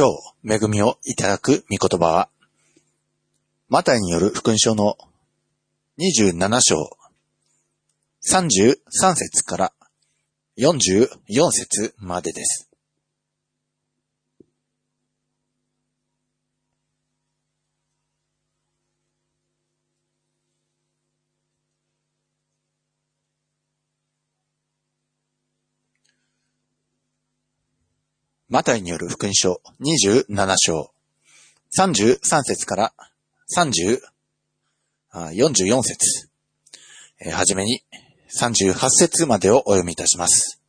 今日、恵みをいただく御言葉は、マタイによる福音書の27章33節から44節までです。マタイによる福音書27章33節から30、44節はじめに38節までをお読みいたします。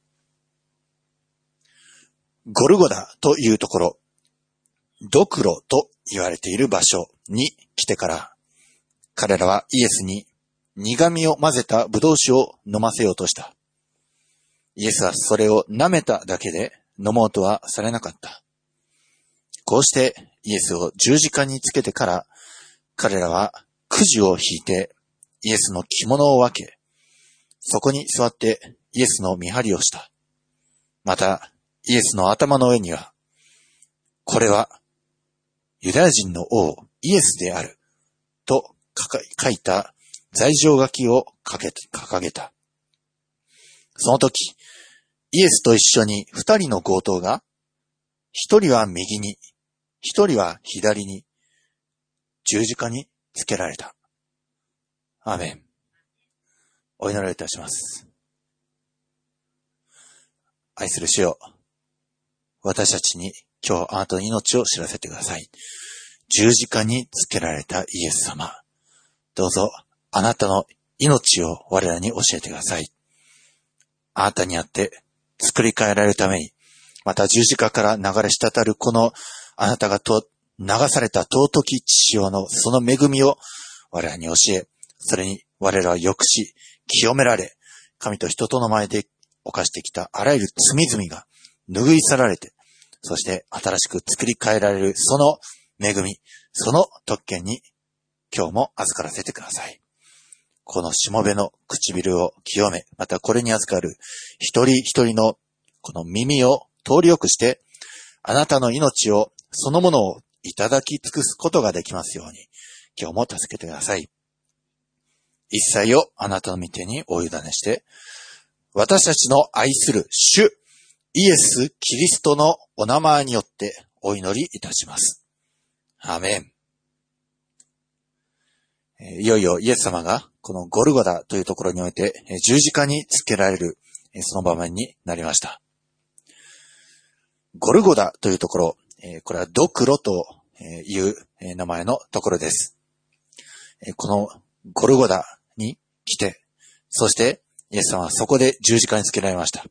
ゴルゴダというところ、ドクロと言われている場所に来てから、彼らはイエスに苦味を混ぜたブドウ酒を飲ませようとした。イエスはそれを舐めただけで飲もうとはされなかった。こうしてイエスを十字架につけてから、彼らはくじを引いてイエスの着物を分け、そこに座ってイエスの見張りをした。また、イエスの頭の上には、これはユダヤ人の王イエスである、と書いた罪状書きを掲げた。その時、イエスと一緒に二人の強盗が、一人は右に、一人は左に、十字架につけられた。アメン。お祈りいたします。愛する主よ、私たちに今日あなたの命を知らせてください。十字架につけられたイエス様。どうぞあなたの命を我らに教えてください。あなたにあって作り変えられるために、また十字架から流れ滴るこのあなたがと流された尊き父親のその恵みを我らに教え、それに我らは良くし、清められ、神と人との前で犯してきたあらゆる罪々が拭い去られて、そして新しく作り変えられるその恵み、その特権に今日も預からせてください。このしもべの唇を清め、またこれに預かる一人一人のこの耳を通りよくして、あなたの命をそのものをいただき尽くすことができますように、今日も助けてください。一切をあなたの御手にお委ねして、私たちの愛する主、イエス・キリストのお名前によってお祈りいたします。アメン。いよいよイエス様がこのゴルゴダというところにおいて十字架につけられるその場面になりました。ゴルゴダというところ、これはドクロという名前のところです。このゴルゴダに来て、そしてイエス様はそこで十字架につけられました。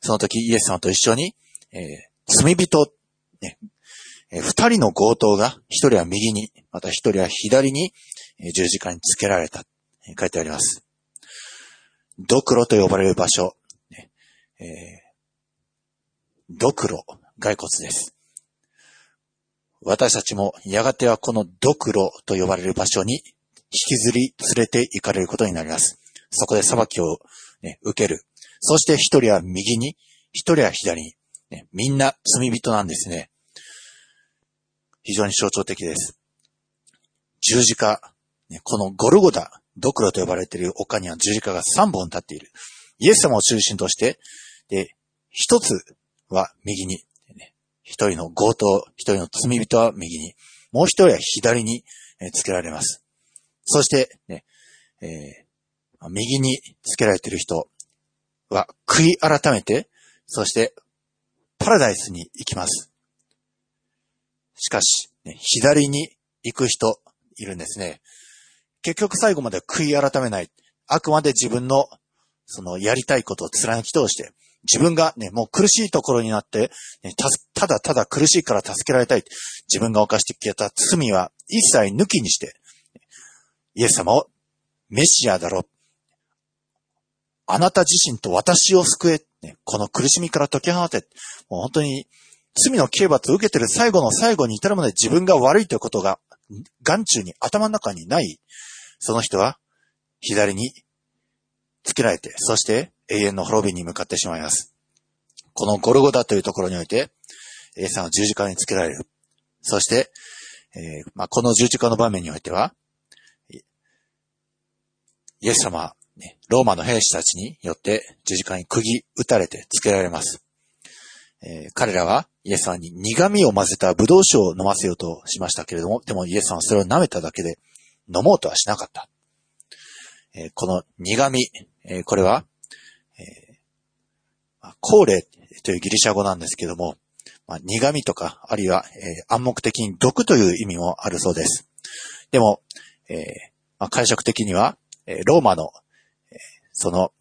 その時イエス様と一緒に、え罪人、ね二人の強盗が、一人は右に、また一人は左に、十字架につけられた、書いてあります。ドクロと呼ばれる場所、えードクロ、骸骨です。私たちもやがてはこのドクロと呼ばれる場所に引きずり連れて行かれることになります。そこで裁きを、ね、受ける。そして一人は右に、一人は左に、ね。みんな罪人なんですね。非常に象徴的です。十字架、このゴルゴダ、ドクロと呼ばれている丘には十字架が3本立っている。イエス様を中心として、で、一つは右に、一人の強盗、一人の罪人は右に、もう一人は左にえつけられます。そして、ね、えー右につけられている人は悔い改めて、そしてパラダイスに行きます。しかし、ね左に行く人いるんですね。結局最後まで悔い改めない。あくまで自分の、そのやりたいことを貫き通して、自分がね、もう苦しいところになって、ねたただただ苦しいから助けられたい。自分が犯してきた罪は一切抜きにして、イエス様をメシアだろ。あなた自身と私を救え。ねこの苦しみから解き放て。もう本当に罪の刑罰を受けてる最後の最後に至るまで自分が悪いということが眼中に頭の中にない。その人は左につけられて、そして永遠の滅びに向かってしまいます。このゴルゴダというところにおいて、イエス様は十字架につけられる。そして、えー、まあ、この十字架の場面においては、イエス様、ローマの兵士たちによって十字架に釘打たれてつけられます。えー、彼らはイエス様に苦味を混ぜたブドウ酒を飲ませようとしましたけれども、でもイエス様はそれを舐めただけで飲もうとはしなかった。えー、この苦味、えー、これは、えー、コーレというギリシャ語なんですけども、まあ、苦味とか、あるいは、えー、暗黙的に毒という意味もあるそうです。でも、えーまあ、解釈的には、えローマの、えその、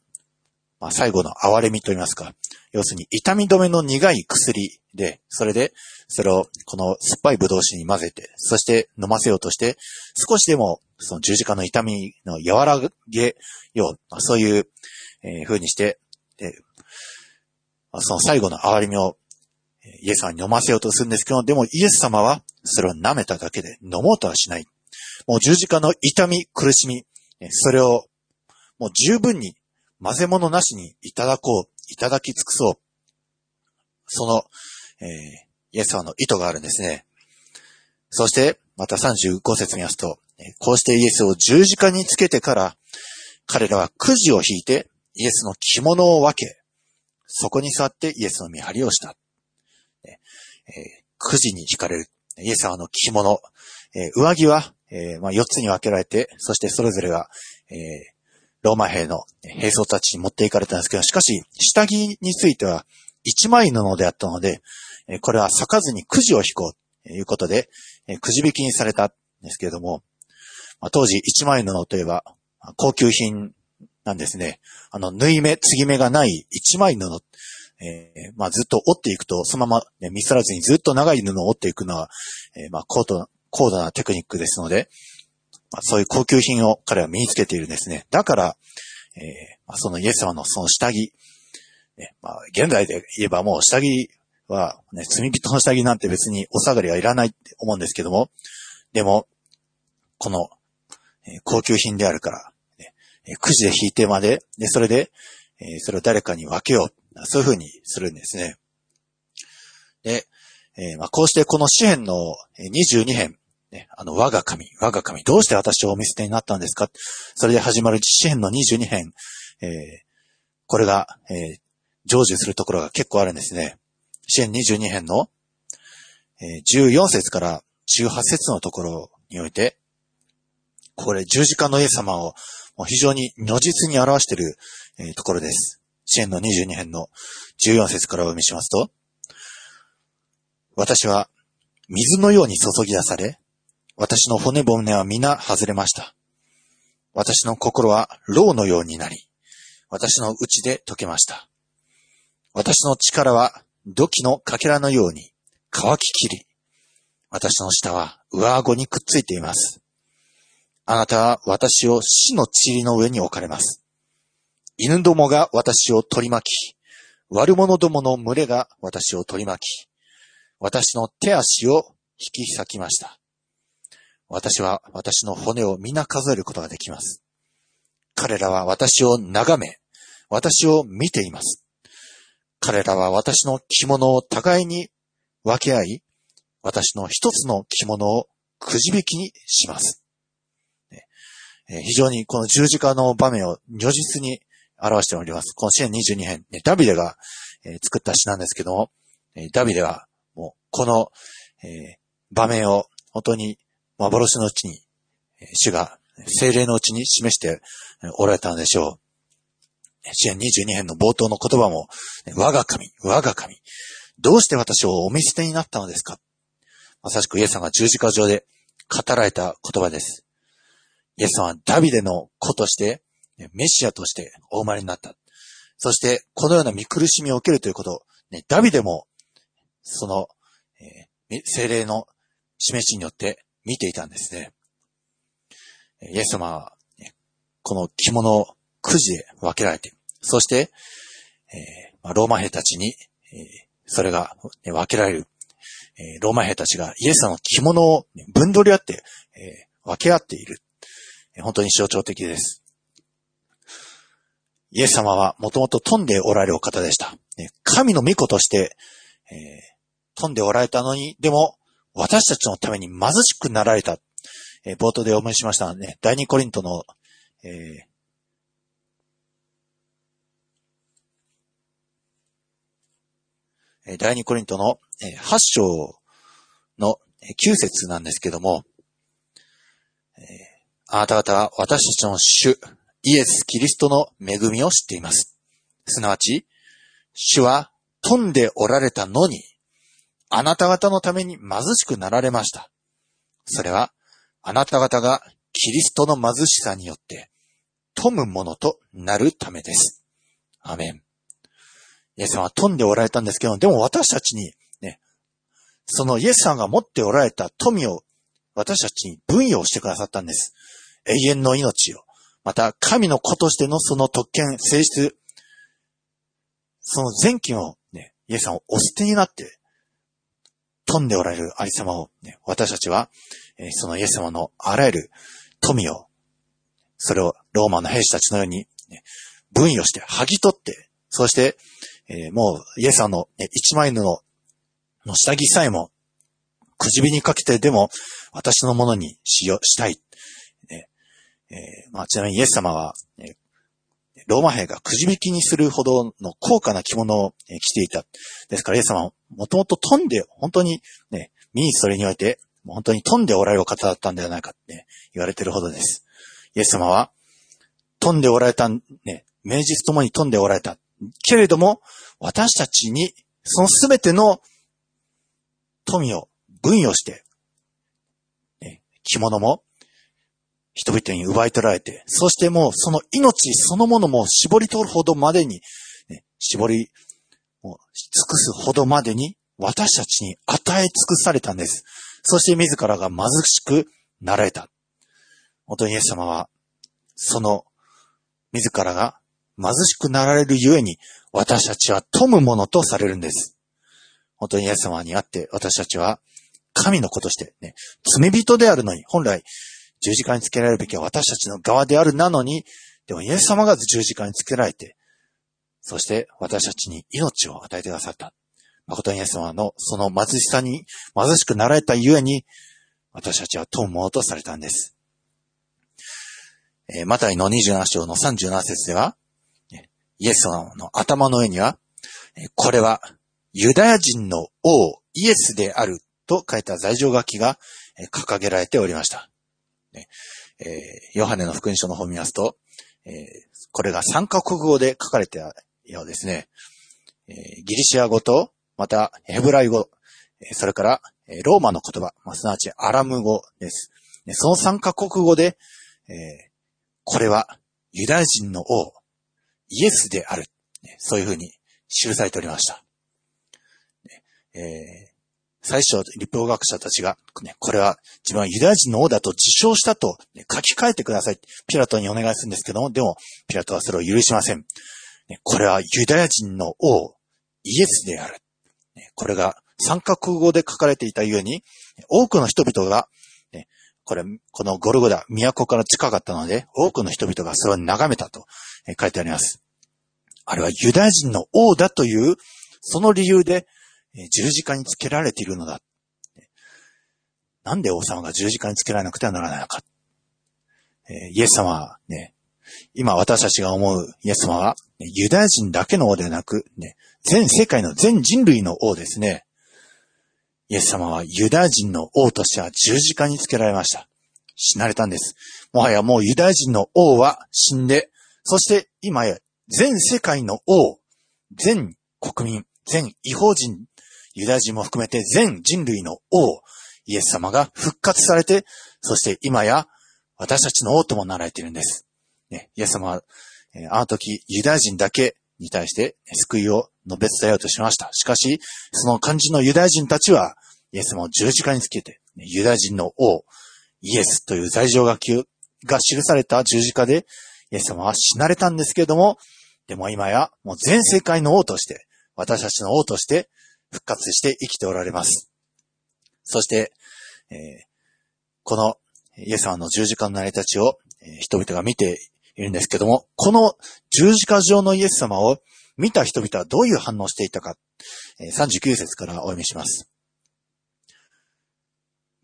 まあ、最後の憐れみと言いますか、要するに痛み止めの苦い薬で、それで、それをこの酸っぱいブドウ酒に混ぜて、そして飲ませようとして、少しでもその十字架の痛みの和らげよう、まあ、そういう、えー、風にして、で、その最後の憐れみをイエス様に飲ませようとするんですけど、でもイエス様はそれを舐めただけで飲もうとはしない。もう十字架の痛み、苦しみ、それをもう十分に混ぜ物なしにいただこう、いただき尽くそう。その、えー、イエス様の意図があるんですね。そして、また35節見ますと、こうしてイエスを十字架につけてから、彼らはくじを引いて、イエスの着物を分け、そこに座ってイエスの見張りをした。えー、くじに引かれる。イエス様の着物。えー、上着は、えー、まあ、4つに分けられて、そしてそれぞれが、えー、ローマ兵の兵装たちに持っていかれたんですけど、しかし、下着については一枚布であったので、これは裂かずにくじを引こうということで、くじ引きにされたんですけれども、当時一枚布といえば高級品なんですね。あの、縫い目、継ぎ目がない一枚布。えー、まあ、ずっと折っていくと、そのまま、ね、見せらずにずっと長い布を折っていくのは、えー、まあ、高度、高度なテクニックですので、まあ、そういう高級品を彼は身につけているんですね。だから、えー、まあ、そのイエス様のその下着、ね、まあ、現在で言えばもう下着は、ね、罪人の下着なんて別にお下がりはいらないって思うんですけども、でも、この、えー、高級品であるから、ね、えー、くじで引いてまで、で、それで、えー、それを誰かに分けよう。そういうふうにするんですね。で、えーまあ、こうしてこの詩篇の22編、ね、あの、我が神、我が神、どうして私をお見捨てになったんですか？それで始まる詩篇の22編、えー、これが、えー、成就するところが結構あるんですね。詩篇22編の、えー、14節から18節のところにおいて、これ十字架のイエス様を非常に如実に表している、え、ところです。詩篇の22編の14節からお読みしますと、私は水のように注ぎ出され、私の骨骨は皆外れました。私の心は牢のようになり、私の内で溶けました。私の力は土器のかけらのように乾ききり、私の舌は上顎にくっついています。あなたは私を死の塵の上に置かれます。犬どもが私を取り巻き、悪者どもの群れが私を取り巻き、私の手足を引き裂きました。私は私の骨を皆数えることができます。彼らは私を眺め、私を見ています。彼らは私の着物を互いに分け合い、私の一つの着物をくじ引きにします。非常にこの十字架の場面を如実に表しております。この支援22編、ダビデが作った詩なんですけども、ダビデはもうこの場面を本当に幻のうちに、主が精霊のうちに示しておられたのでしょう。支援22編の冒頭の言葉も、我が神、我が神、どうして私をお見捨てになったのですか？まさしくイエス様が十字架上で語られた言葉です。イエス様はダビデの子として、メシアとしてお生まれになった。そして、このような見苦しみを受けるということ、ダビデも、その、精霊の示しによって見ていたんですね。イエス様は、この着物をくじで分けられて、そして、えー、ローマ兵たちに、え、それが分けられる、え、ローマ兵たちがイエス様の着物を分取り合って、え、分け合っている。本当に象徴的です。イエス様はもともと富んでおられるお方でした。神の御子として、えー、富んでおられたのに、でも、私たちのために貧しくなられた。えー、冒頭でお見せしましたね、第二コリントの、えー、第二コリントの8章の9節なんですけども、あなた方は私たちの主、イエス・キリストの恵みを知っています。すなわち、主は富んでおられたのに、あなた方のために貧しくなられました。それは、あなた方がキリストの貧しさによって、富むものとなるためです。アメン。イエス様は富んでおられたんですけど、でも私たちに、ね、そのイエス様が持っておられた富を私たちに分与してくださったんです。永遠の命を。また、神の子としてのその特権、性質、その全権をね、イエス様をお捨てになって、富んでおられるありさまを、ね、私たちは、えそのイエス様のあらゆる富を、それをローマの兵士たちのように、ね、分与して剥ぎ取って、そして、え、もうイエス様の、ね、一枚布の下着さえも、くじびにかけてでも私のものにしよ、したい。えー、まあ、ちなみにイエス様は、ね、ローマ兵がくじ引きにするほどの高価な着物を着ていた。ですからイエス様はもともと飛んで、本当にね、ミニストリにおいて、本当に飛んでおられる方だったんではないかって、ね、言われてるほどです。イエス様は、飛んでおられた、ね、名実ともに飛んでおられた。けれども、私たちに、そのすべての富を分与して、ね、着物も人々に奪い取られて、そしてもうその命そのものも絞り取るほどまでに、ね、絞り、もう尽くすほどまでに私たちに与え尽くされたんです。そして自らが貧しくなられた。本当にイエス様は、その自らが貧しくなられるゆえに、私たちは富むものとされるんです。本当にイエス様にあって私たちは神の子としてね、罪人であるのに、本来十字架につけられるべきは私たちの側であるなのに、でもイエス様が十字架につけられて、そして私たちに命を与えてくださった。誠にイエス様のその貧しさに貧しくなられたゆえに、私たちは富もうとされたんです。えー、マタイの27章の37節では、イエス様の頭の上には、これはユダヤ人の王イエスであると書いた罪状書きが掲げられておりました。ねえー、ヨハネの福音書の方を見ますと、えー、これが三カ国語で書かれたようですね。えー、ギリシア語と、またヘブライ語、それからローマの言葉、まあ、すなわちアラム語です。その三カ国語で、えこれはユダヤ人の王、イエスである。そういうふうに記されておりました。え最初、立法学者たちが、ね、これは自分はユダヤ人の王だと自称したと、ね、書き換えてください。ピラトにお願いするんですけども、でも、ピラトはそれを許しません。ね、これはユダヤ人の王、イエスである。ね、これが三角語で書かれていたゆえに、多くの人々が、ね、これ、このゴルゴダ、都から近かったので、多くの人々がそれを眺めたと書いてあります。あれはユダヤ人の王だという、その理由で、十字架につけられているのだ。なんで王様が十字架につけられなくてはならないのか。イエス様はね、今私たちが思うイエス様は、ユダヤ人だけの王ではなく、ね、全世界の全人類の王ですね。イエス様はユダヤ人の王としては十字架につけられました。死なれたんです。もはやもうユダヤ人の王は死んで、そして今や全世界の王、全国民、全違法人ユダヤ人も含めて全人類の王、イエス様が復活されて、そして今や私たちの王ともなられているんです。ね、イエス様は、えあの時ユダヤ人だけに対して救いを述べ伝えようとしました。しかし、その肝心のユダヤ人たちは、イエス様を十字架につけて、ユダヤ人の王、イエスという罪状書きが記された十字架で、イエス様は死なれたんですけれども、でも今やもう全世界の王として、私たちの王として、復活して生きておられます。そして、えー、このイエス様の十字架の成り立ちを、人々が見ているんですけども、この十字架上のイエス様を見た人々はどういう反応していたか39節からお読みします。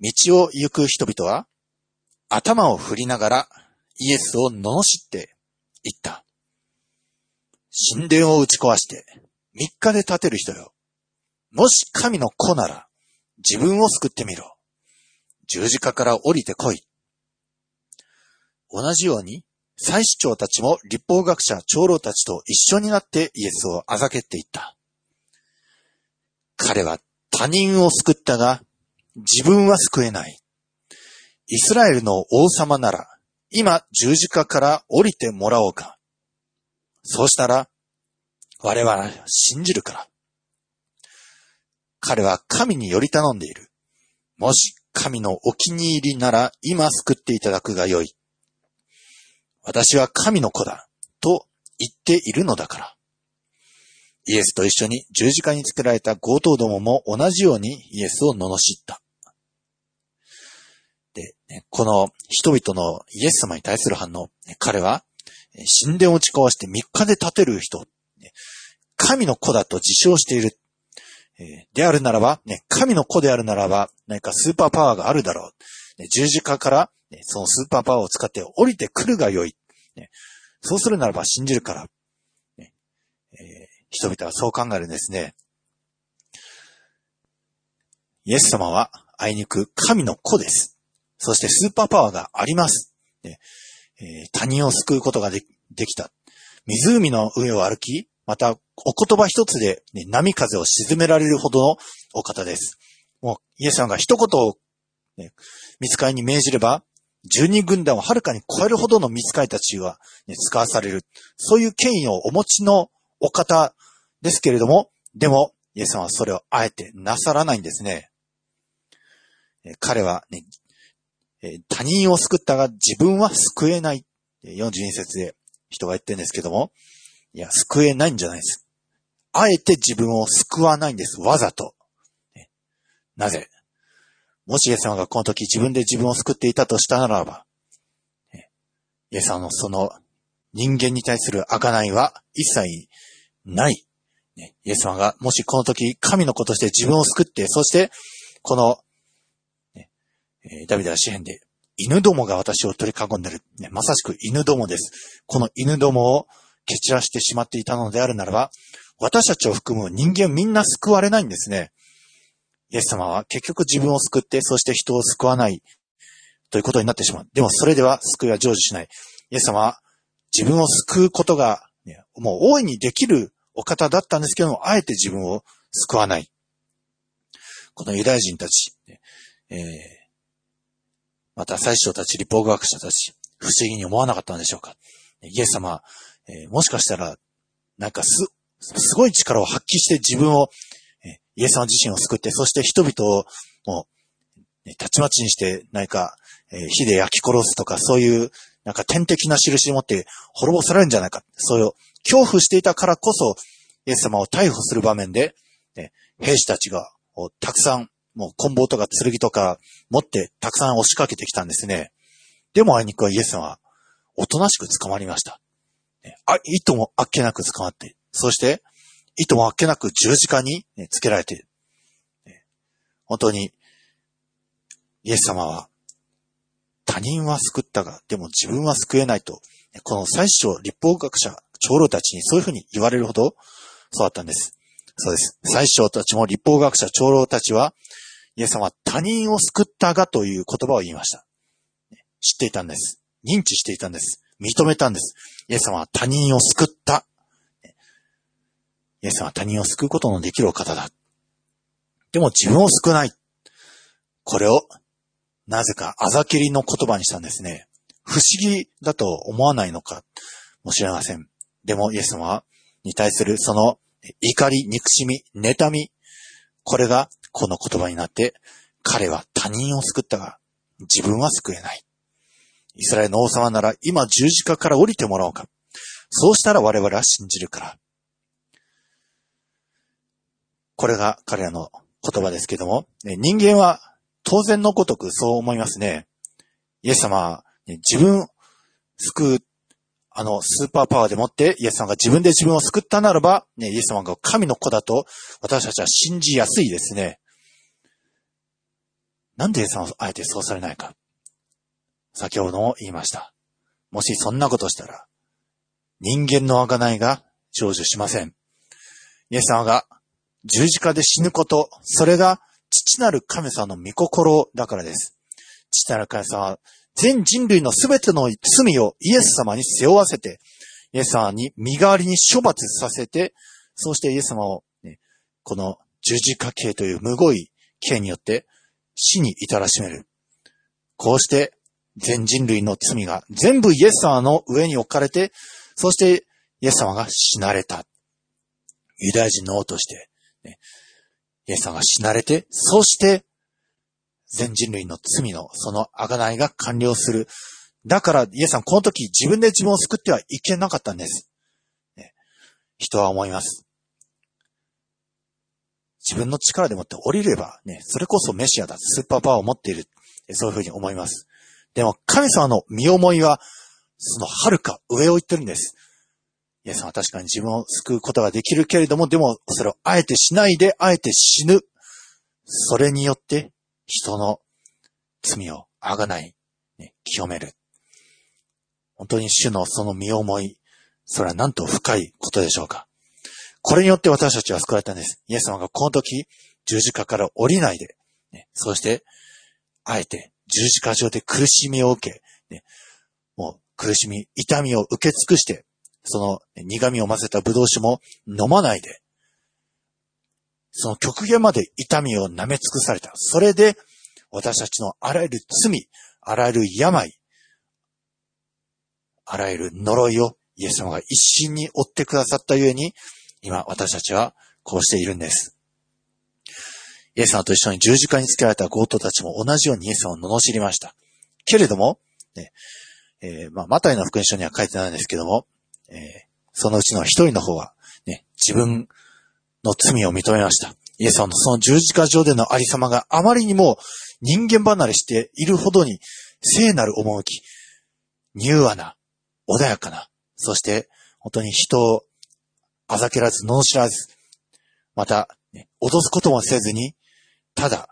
道を行く人々は、頭を振りながらイエスを罵って言った。神殿を打ち壊して3日で建てる人よ。もし神の子なら自分を救ってみろ。十字架から降りてこい。同じように、祭司長たちも立法学者長老たちと一緒になってイエスをあざけっていった。彼は他人を救ったが、自分は救えない。イスラエルの王様なら、今十字架から降りてもらおうか。そうしたら、我々は信じるから。彼は神により頼んでいる。もし神のお気に入りなら今救っていただくがよい。私は神の子だ。と言っているのだから。イエスと一緒に十字架につけられた強盗どもも同じようにイエスを罵った。で、この人々のイエス様に対する反応、彼は神殿を打ち壊して3日で建てる人、神の子だと自称している。であるならば、ね神の子であるならば、何かスーパーパワーがあるだろう。ね十字架からねそのスーパーパワーを使って降りてくるがよい。ねそうするならば信じるからねえ。人々はそう考えるんですね。イエス様はあいにく神の子です。そしてスーパーパワーがあります。ねえー、他人を救うことができた。湖の上を歩き、またお言葉一つで、ね、波風を沈められるほどのお方です。もうイエス様が一言を、ね、見つかりに命じれば、十二軍団をはるかに超えるほどの見つかりたちは、ね、使わされる。そういう権威をお持ちのお方ですけれども、でも、イエス様はそれをあえてなさらないんですね。彼はね、他人を救ったが自分は救えない。42節で人が言ってるんですけども、いや、救えないんじゃないです。あえて自分を救わないんです。わざと。なぜ？もしイエス様がこの時自分で自分を救っていたとしたならば、イエス様のその人間に対する贖いは一切ない。イエス様がもしこの時神の子として自分を救って、そして、この、ダビデは詩篇で、犬どもが私を取り囲んでる。まさしく犬どもです。この犬どもを蹴散らしてしまっていたのであるならば、私たちを含む人間みんな救われないんですね。イエス様は結局自分を救って、そして人を救わないということになってしまう。でもそれでは救いは成就しない。イエス様は自分を救うことが、ね、もう大いにできるお方だったんですけども、あえて自分を救わない。このユダヤ人たち、えー、また祭司長たち、立法学者たち、不思議に思わなかったんでしょうか。イエス様、えー、もしかしたら、なんかす、すごい力を発揮して自分を、イエス様自身を救って、そして人々を、もう、たちまちにして、何か、火で焼き殺すとか、そういう、なんか天的な印を持って滅ぼされるんじゃないか。そういう恐怖していたからこそ、イエス様を逮捕する場面で、兵士たちが、たくさん、もう棍棒とか剣とか持ってたくさん押しかけてきたんですね。でもあいにくはイエス様は、おとなしく捕まりました。あ、いともあっけなく捕まって、そして、いともあっけなく十字架に、ね、つけられている、本当に、イエス様は、他人は救ったが、でも自分は救えないと、この最初、立法学者、長老たちにそういうふうに言われるほど、そうだったんです。そうです。最初たちも立法学者、長老たちは、イエス様は他人を救ったがという言葉を言いました。知っていたんです。認知していたんです。認めたんです。イエス様は他人を救った。イエスは他人を救うことのできるお方だ。でも自分を救わない。これを、なぜかあざきりの言葉にしたんですね。不思議だと思わないのかもしれません。でもイエス様は、に対するその怒り、憎しみ、妬み、これがこの言葉になって、彼は他人を救ったが、自分は救えない。イスラエルの王様なら今十字架から降りてもらおうか。そうしたら我々は信じるから。これが彼らの言葉ですけども、人間は当然のごとくそう思いますね。イエス様は自分救う、あのスーパーパワーでもってイエス様が自分で自分を救ったならば、ね、イエス様が神の子だと私たちは信じやすいですね。なんでイエス様はあえてそうされないか。先ほども言いました。もしそんなことしたら、人間の贖いが成就しません。イエス様が十字架で死ぬこと、それが父なる神様の御心だからです。父なる神様は全人類のすべての罪をイエス様に背負わせて、イエス様に身代わりに処罰させて、そしてイエス様を、ね、この十字架刑というむごい刑によって死に至らしめる。こうして全人類の罪が全部イエス様の上に置かれて、そしてイエス様が死なれた。ユダヤ人の王として、ね、イエス様が死なれて、そして全人類の罪のその贖いが完了する。だから、イエスさん、この時自分で自分を救ってはいけなかったんです。ね、人は思います。自分の力でもって降りれば、ね、それこそメシアだ、スーパーパワーを持っている。そういうふうに思います。でも、神様の身思いは、その遥か上を行ってるんです。イエス様は確かに自分を救うことができるけれども、でも、それをあえてしないで、あえて死ぬ。それによって、人の罪をあがない、ね、清める。本当に主のその身思い、それはなんと深いことでしょうか。これによって私たちは救われたんです。イエス様がこの時、十字架から降りないで、ね、そして、あえて十字架上で苦しみを受け、ね、もう苦しみ、痛みを受け尽くして、その苦みを混ぜたブドウ酒も飲まないで、その極限まで痛みを舐め尽くされた。それで、私たちのあらゆる罪、あらゆる病、あらゆる呪いをイエス様が一心に追ってくださったゆえに、今私たちはこうしているんです。イエス様と一緒に十字架につけられた強盗たちも同じようにイエス様を罵りました。けれども、ね、えー、まあ、マタイの福音書には書いてないんですけども、えー、そのうちの一人の方は、ね、自分の罪を認めました。イエス様のその十字架上でのありさまがあまりにも人間離れしているほどに聖なる趣、柔和な、穏やかな、そして本当に人をあざけらず、罵らず、また、ね、脅すこともせずに、ただ、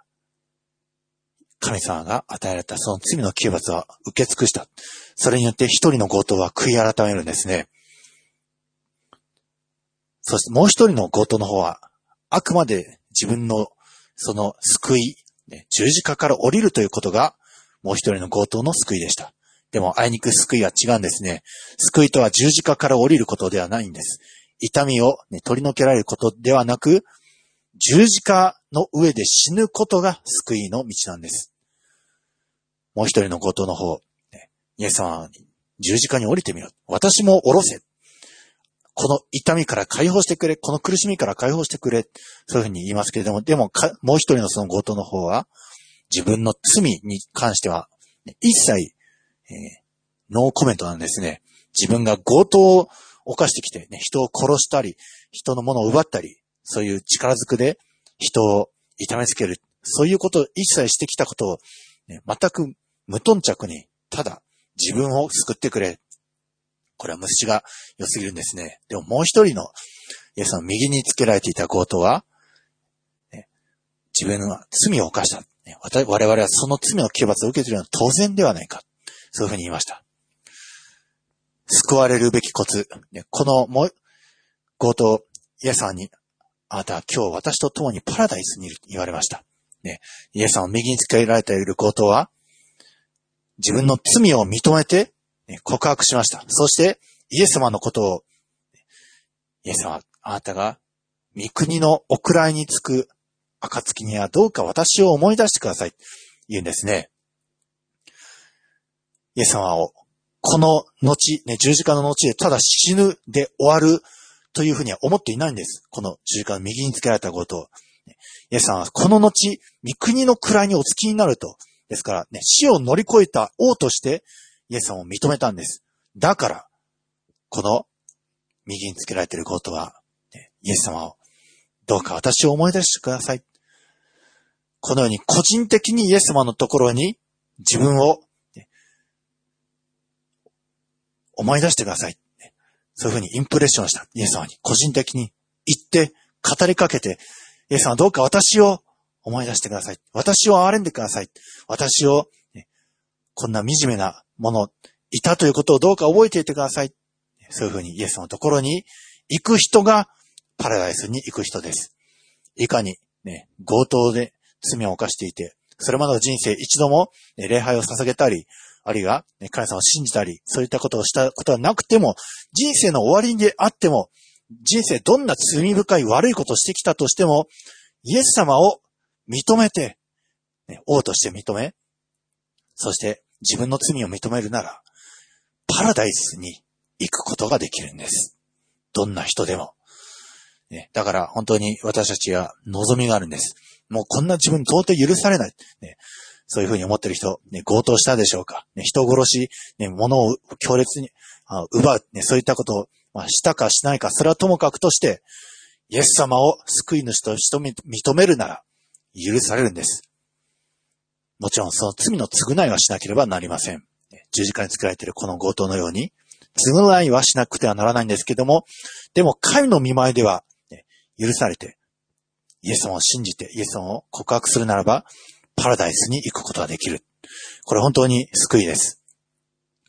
神様が与えられたその罪の刑罰は受け尽くした。それによって一人の強盗は悔い改めるんですね。そしてもう一人の強盗の方は、あくまで自分のその救い、ね、十字架から降りるということが、もう一人の強盗の救いでした。でも、あいにく救いは違うんですね。救いとは十字架から降りることではないんです。痛みを、ね、取り除けられることではなく、十字架の上で死ぬことが救いの道なんです。もう一人の強盗の方、ね、イエス様に十字架に降りてみろ。私も降ろせ。この痛みから解放してくれ、この苦しみから解放してくれ、そういうふうに言いますけれども、でももう一人のその強盗の方は、自分の罪に関しては、一切、えー、ノーコメントなんですね。自分が強盗を犯してきて、ね、人を殺したり、人のものを奪ったり、そういう力ずくで人を痛めつける、そういうことを一切してきたことを、ね、全く無頓着に、ただ自分を救ってくれ、これは虫が良すぎるんですね。でももう一人の、イエスの右につけられていた強盗は、ね、自分は罪を犯した。ね、我々はその罪の刑罰を受けているのは当然ではないか。そういうふうに言いました。救われるべきコツ。ね、このも強盗、イエスさんに、あなたは今日私と共にパラダイスにいると言われました。ね、イエスさんを右につけられている強盗は、自分の罪を認めて、告白しました。そして、イエス様のことを、イエス様、あなたが、御国のお位につく暁にはどうか私を思い出してください。言うんですね。イエス様を、この後、ね、十字架の後でただ死ぬで終わるというふうには思っていないんです。この十字架の右につけられたことを。イエス様はこの後、御国の位にお付きになると。ですから、ね、死を乗り越えた王として、イエス様を認めたんです。だから、この右につけられていることは、イエス様を、どうか私を思い出してください。このように個人的にイエス様のところに自分を思い出してください。そういうふうにインプレッションしたイエス様に個人的に言って語りかけて、イエス様どうか私を思い出してください。私を憐れんでください。私を、こんな惨めなもの、いたということをどうか覚えていてください。そういうふうにイエスのところに行く人がパラダイスに行く人です。いかにね、強盗で罪を犯していて、それまでの人生一度も、ね、礼拝を捧げたり、あるいは、ね、神様を信じたり、そういったことをしたことはなくても、人生の終わりであっても、人生どんな罪深い悪いことをしてきたとしても、イエス様を認めて、ね、王として認め、そして自分の罪を認めるなら、パラダイスに行くことができるんです。どんな人でも。ね、だから本当に私たちは望みがあるんです。もうこんな自分到底許されない。ね、そういうふうに思ってる人、ね、強盗したでしょうか。ね、人殺し、ね、物を強烈に奪う、ね、そういったことを、まあ、したかしないか、それはともかくとして、イエス様を救い主として認めるなら、許されるんです。もちろんその罪の償いはしなければなりません。十字架に作られているこの強盗のように、償いはしなくてはならないんですけども、でも神の見前では、許されて、イエス様を信じて、イエス様を告白するならば、パラダイスに行くことができる。これ本当に救いです。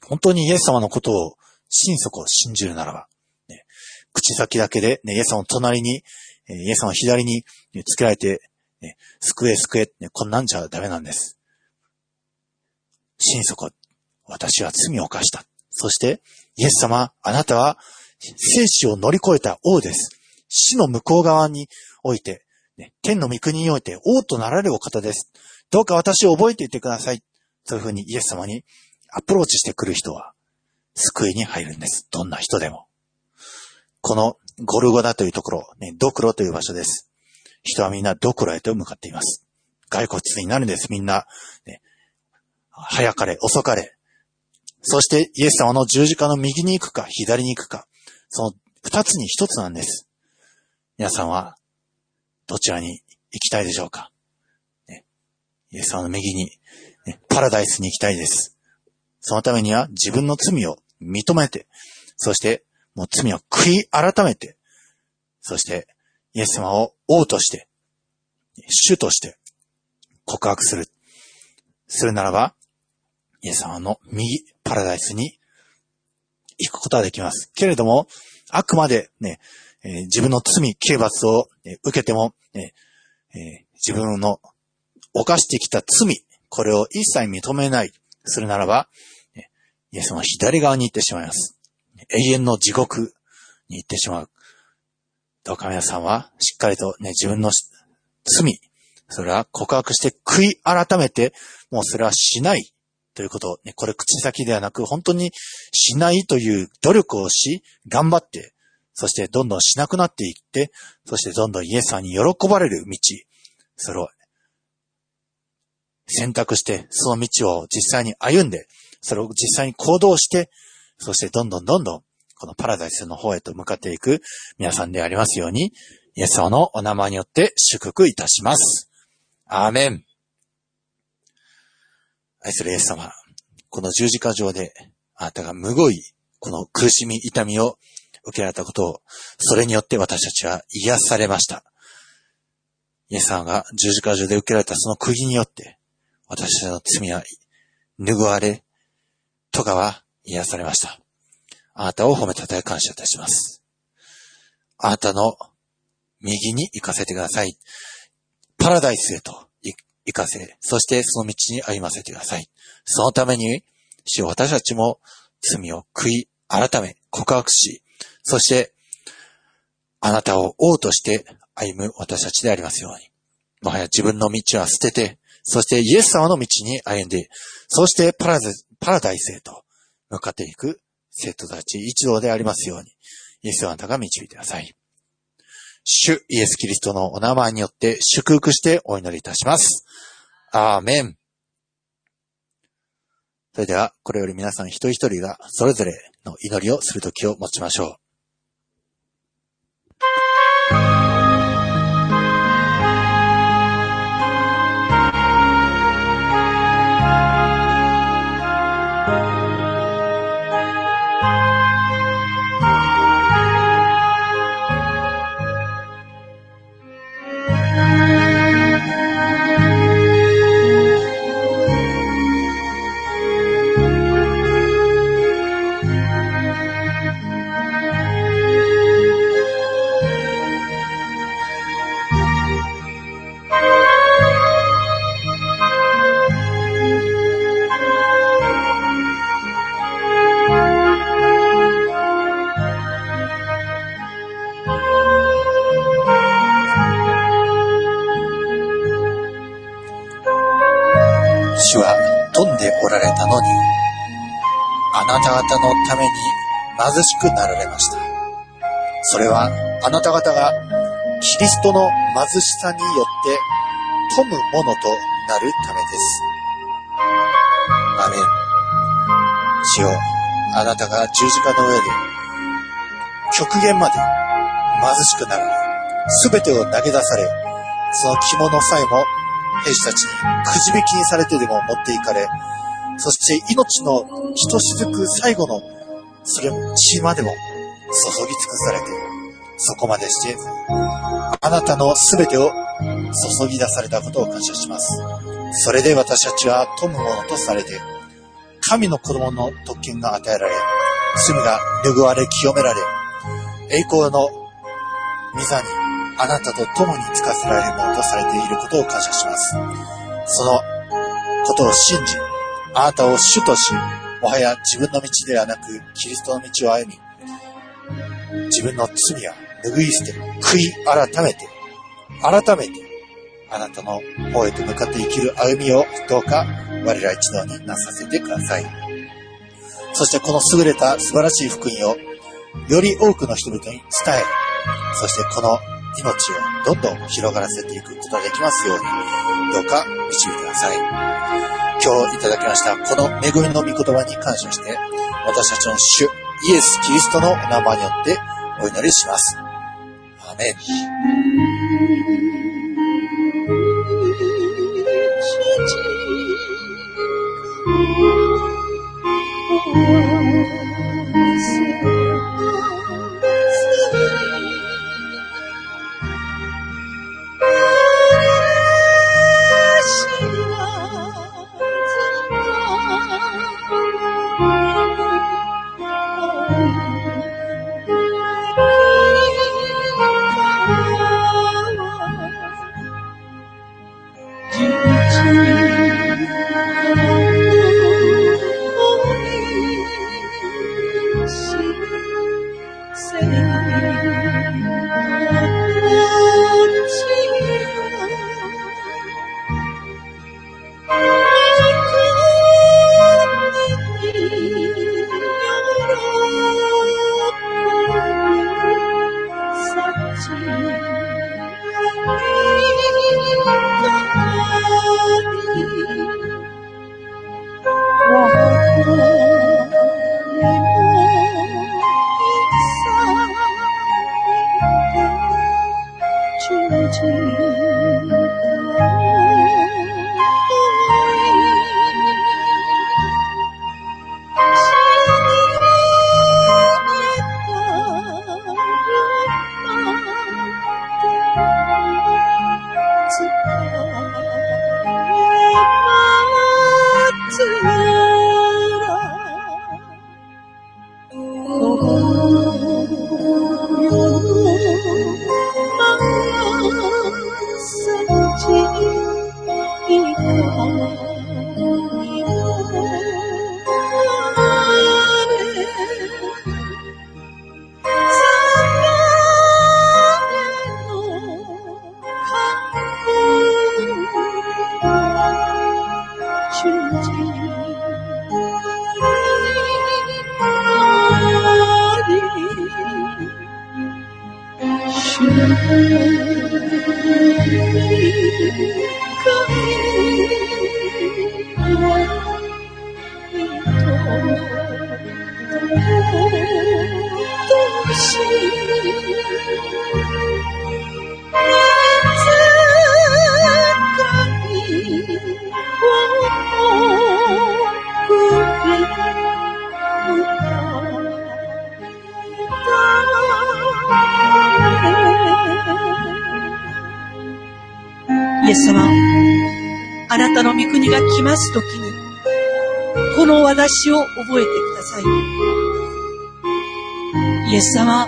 本当にイエス様のことを心底信じるならば、ね、口先だけで、ね、イエス様の隣に、イエス様の左に、ね、つけられて、ね、救え救え、ね、こんなんじゃダメなんです。心底、私は罪を犯した。そして、イエス様、あなたは、生死を乗り越えた王です。死の向こう側において、ね、天の御国において王となられるお方です。どうか私を覚えていてください。そういうふうにイエス様にアプローチしてくる人は、救いに入るんです。どんな人でも。このゴルゴダというところ、ね、ドクロという場所です。人はみんなドクロへと向かっています。骸骨になるんです、みんな。ね、早かれ、遅かれ。そしてイエス様の十字架の右に行くか、左に行くか。その二つに一つなんです。皆さんは、どちらに行きたいでしょうか、ね、イエス様の右に、ね、パラダイスに行きたいです。そのためには自分の罪を認めて、そしてもう罪を悔い改めて、そしてイエス様を王として、主として告白する。するならば、イエス様の右パラダイスに行くことができます。けれども、あくまでね、えー、自分の罪、刑罰を、えー、受けても、ねえー、自分の犯してきた罪、これを一切認めない、するならば、ねイエスの左側に行ってしまいます。永遠の地獄に行ってしまう。どうか皆さんは、しっかりとね、自分の罪、それは告白して悔い改めて、もうそれはしないということ、ね、これ口先ではなく、本当にしないという努力をし、頑張って、そしてどんどんしなくなっていって、そしてどんどんイエスさんに喜ばれる道、それを選択して、その道を実際に歩んで、それを実際に行動して、そしてどんどんどんどん、このパラダイスの方へと向かっていく皆さんでありますように、イエス様のお名前によって祝福いたします。アーメン。愛するイエス様、この十字架上で、あなたがむごい、この苦しみ、痛みを受けられたことを、それによって私たちは癒されました。イエス様が十字架上で受けられたその釘によって、私たちの罪は拭われ、とかは癒されました。あなたを褒めたたえ感謝いたします。あなたの右に行かせてください。パラダイスへと行かせ、そしてその道に歩ませてください。そのために、主私たちも罪を悔い、改め、告白し、そして、あなたを王として歩む私たちでありますように。もはや自分の道は捨てて、そしてイエス様の道に歩んで、そしてパラパラダイスへと向かっていく生徒たち一同でありますように、イエス様あなたが導いてください。主イエスキリストのお名前によって祝福してお祈りいたします。アーメン。それでは、これより皆さん一人一人がそれぞれの祈りをするときを持ちましょう。貧しくなられました。それはあなた方がキリストの貧しさによって富むものとなるためです。アメン。主よ、あなたが十字架の上で極限まで貧しくなられ、すべてを投げ出され、その着物さえも兵士たちにくじ引きにされてでも持っていかれ、そして命のひとしずく最後のそれ血までも注ぎ尽くされて、そこまでして、あなたのすべてを注ぎ出されたことを感謝します。それで私たちは富むものとされて、神の子供の特権が与えられ、罪が拭われ清められ、栄光の御座にあなたと共につかせられるものとされていることを感謝します。そのことを信じ、あなたを主とし、もはや自分の道ではなく、キリストの道を歩み、自分の罪は拭い捨て、悔い改めて、改めて、あなたの方へと向かって生きる歩みをどうか我ら一同になさせてください。そしてこの優れた素晴らしい福音をより多くの人々に伝え、そしてこの命をどんどん広がらせていくことができますように、どうか導いてください。今日いただきましたこの恵みの御言葉に感謝して、私たちの主、イエス・キリストのお名前によってお祈りします。アメン。ますください。イエス様、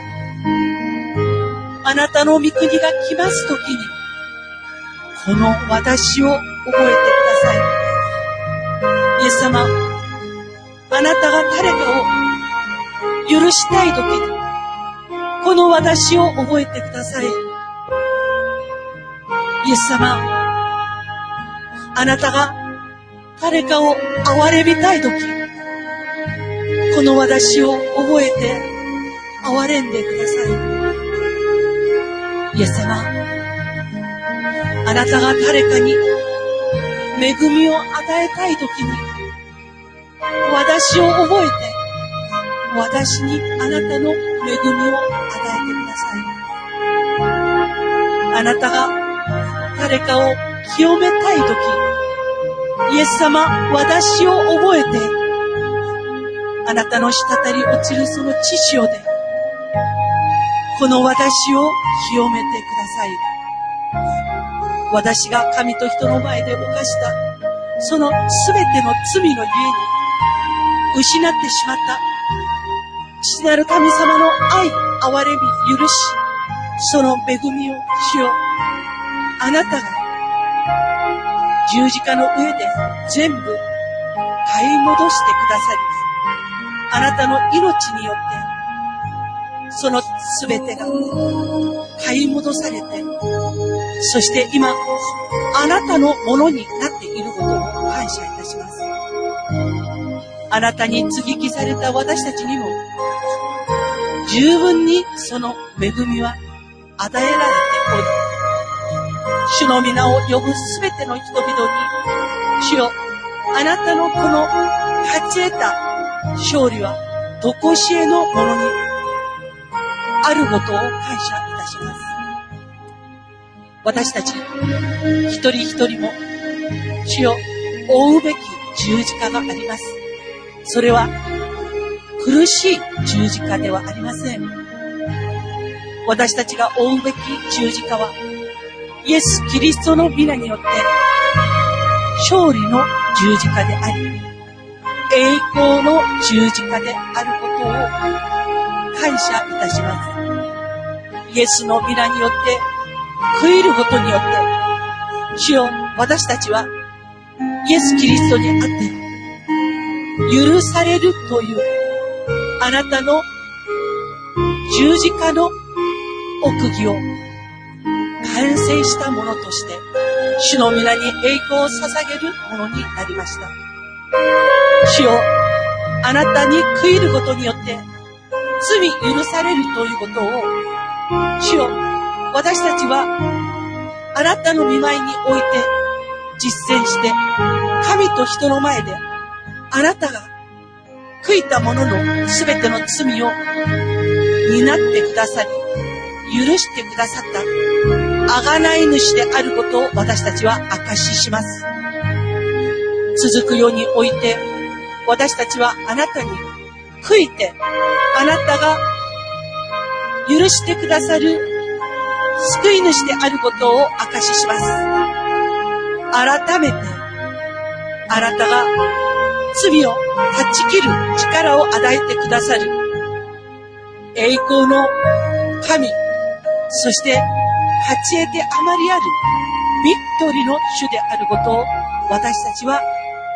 あなたの御国が来ますときに、この私を覚えてください。イエス様、あなたが誰かを許したいときに、この私を覚えてください。イエス様、あなたが誰かを憐れみたいとき、この私を覚えて憐れんでください。イエス様、あなたが誰かに恵みを与えたいときに、私を覚えて、私にあなたの恵みを与えてください。あなたが誰かを清めたいとき、イエス様、私を覚えて、あなたの滴り落ちるその血潮で、この私を清めてください。私が神と人の前で犯した、そのすべての罪のゆえに、失ってしまった、父なる神様の愛、憐れみ、許し、その恵みを主よ、あなたが十字架の上で全部買い戻してくださり、あなたの命によって、そのすべてが買い戻されて、そして今、あなたのものになっていることを感謝いたします。あなたに接ぎ木された私たちにも、十分にその恵みは与えられており、主の皆を呼ぶすべての人々に、主よ、あなたのこの勝ち得た勝利は、とこしえのものにあることを感謝いたします。私たち、一人一人も、主よ、追うべき十字架があります。それは、苦しい十字架ではありません。私たちが追うべき十字架は、イエス・キリストの皆によって、勝利の十字架であり、栄光の十字架であることを感謝いたします。イエスの皆によって食いることによって、主よ、私たちは、イエス・キリストにあって、許されるという、あなたの十字架の奥義を完成したものとして、主の皆に栄光を捧げるものになりました。主よ、あなたに食いることによって、罪許されるということを、主よ、私たちは、あなたの見舞いにおいて実践して、神と人の前で、あなたが悔いた者のすべての罪を担ってくださり、許してくださった、贖い主であることを私たちは証しします。続く世において、私たちはあなたに悔いて、あなたが許してくださる救い主であることを証しします。改めて、あなたが罪を断ち切る力を与えてくださる栄光の神、そして勝ち得てあまりあるビクトリの主であることを私たちは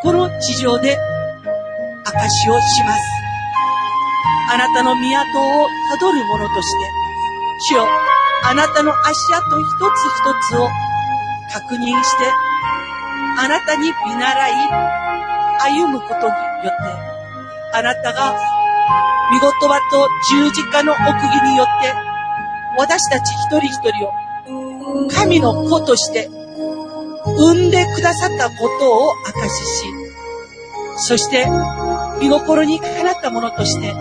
この地上で証しをします。あなたの港をたどる者として、主よあなたの足跡一つ一つを確認して、あなたに見習い、歩むことによって、あなたが見言葉と十字架の奥義によって、私たち一人一人を神の子として産んでくださったことを証しし、そして見心にかなったものとして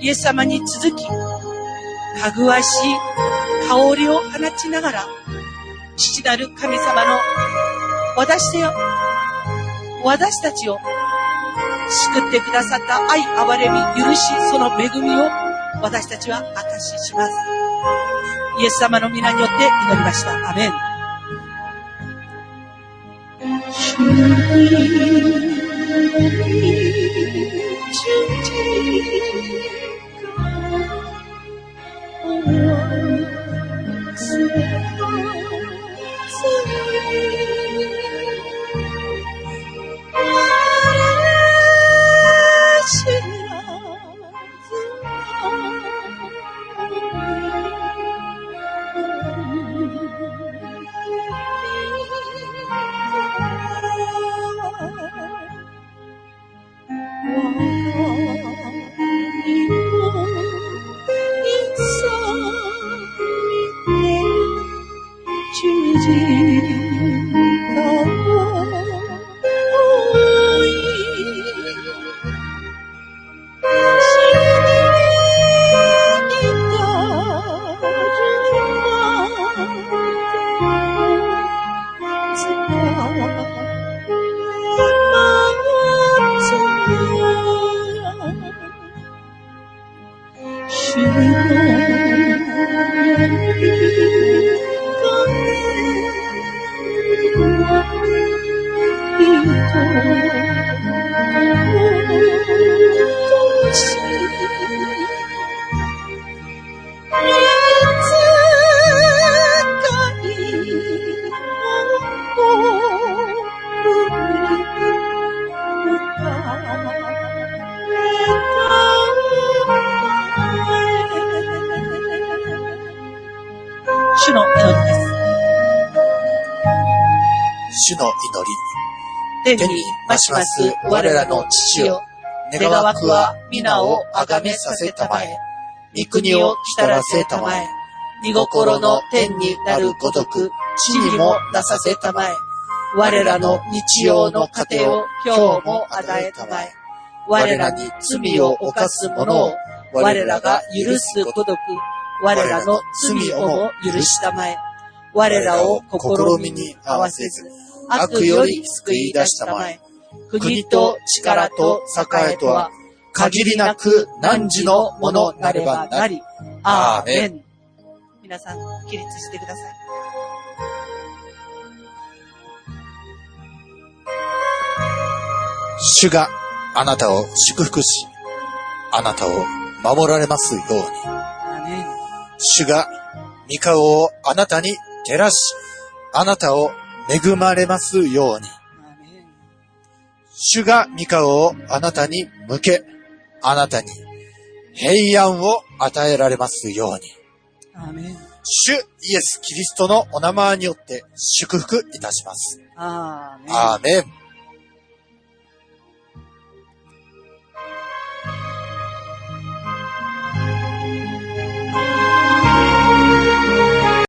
イエス様に続きかぐわしい香りを放ちながら父なる神様の私や私たちを救ってくださった愛憐れみ許しその恵みを私たちは証ししますイエス様の皆によって祈りましたアメン Thank you. Chân chính. します我らの父よ。願わくは皆をあがめさせたまえ。御国を来たらせたまえ。御心の天になるごとく、地にもなさせたまえ。我らの日曜の糧を今日も与えたまえ。我らに罪を犯す者を我らが許すごとく、我らの罪をも許したまえ。我らを試みに合わせず、悪より救い出したまえ。国と力と栄とは、限りなく汝のものなればなり。アーメン。皆さん、起立してください。主があなたを祝福し、あなたを守られますように。主が御顔をあなたに照らし、あなたを恵まれますように。主が御顔をあなたに向け、あなたに平安を与えられますように。アーメン。主イエス・キリストのお名前によって祝福いたします。アーメン。アーメン。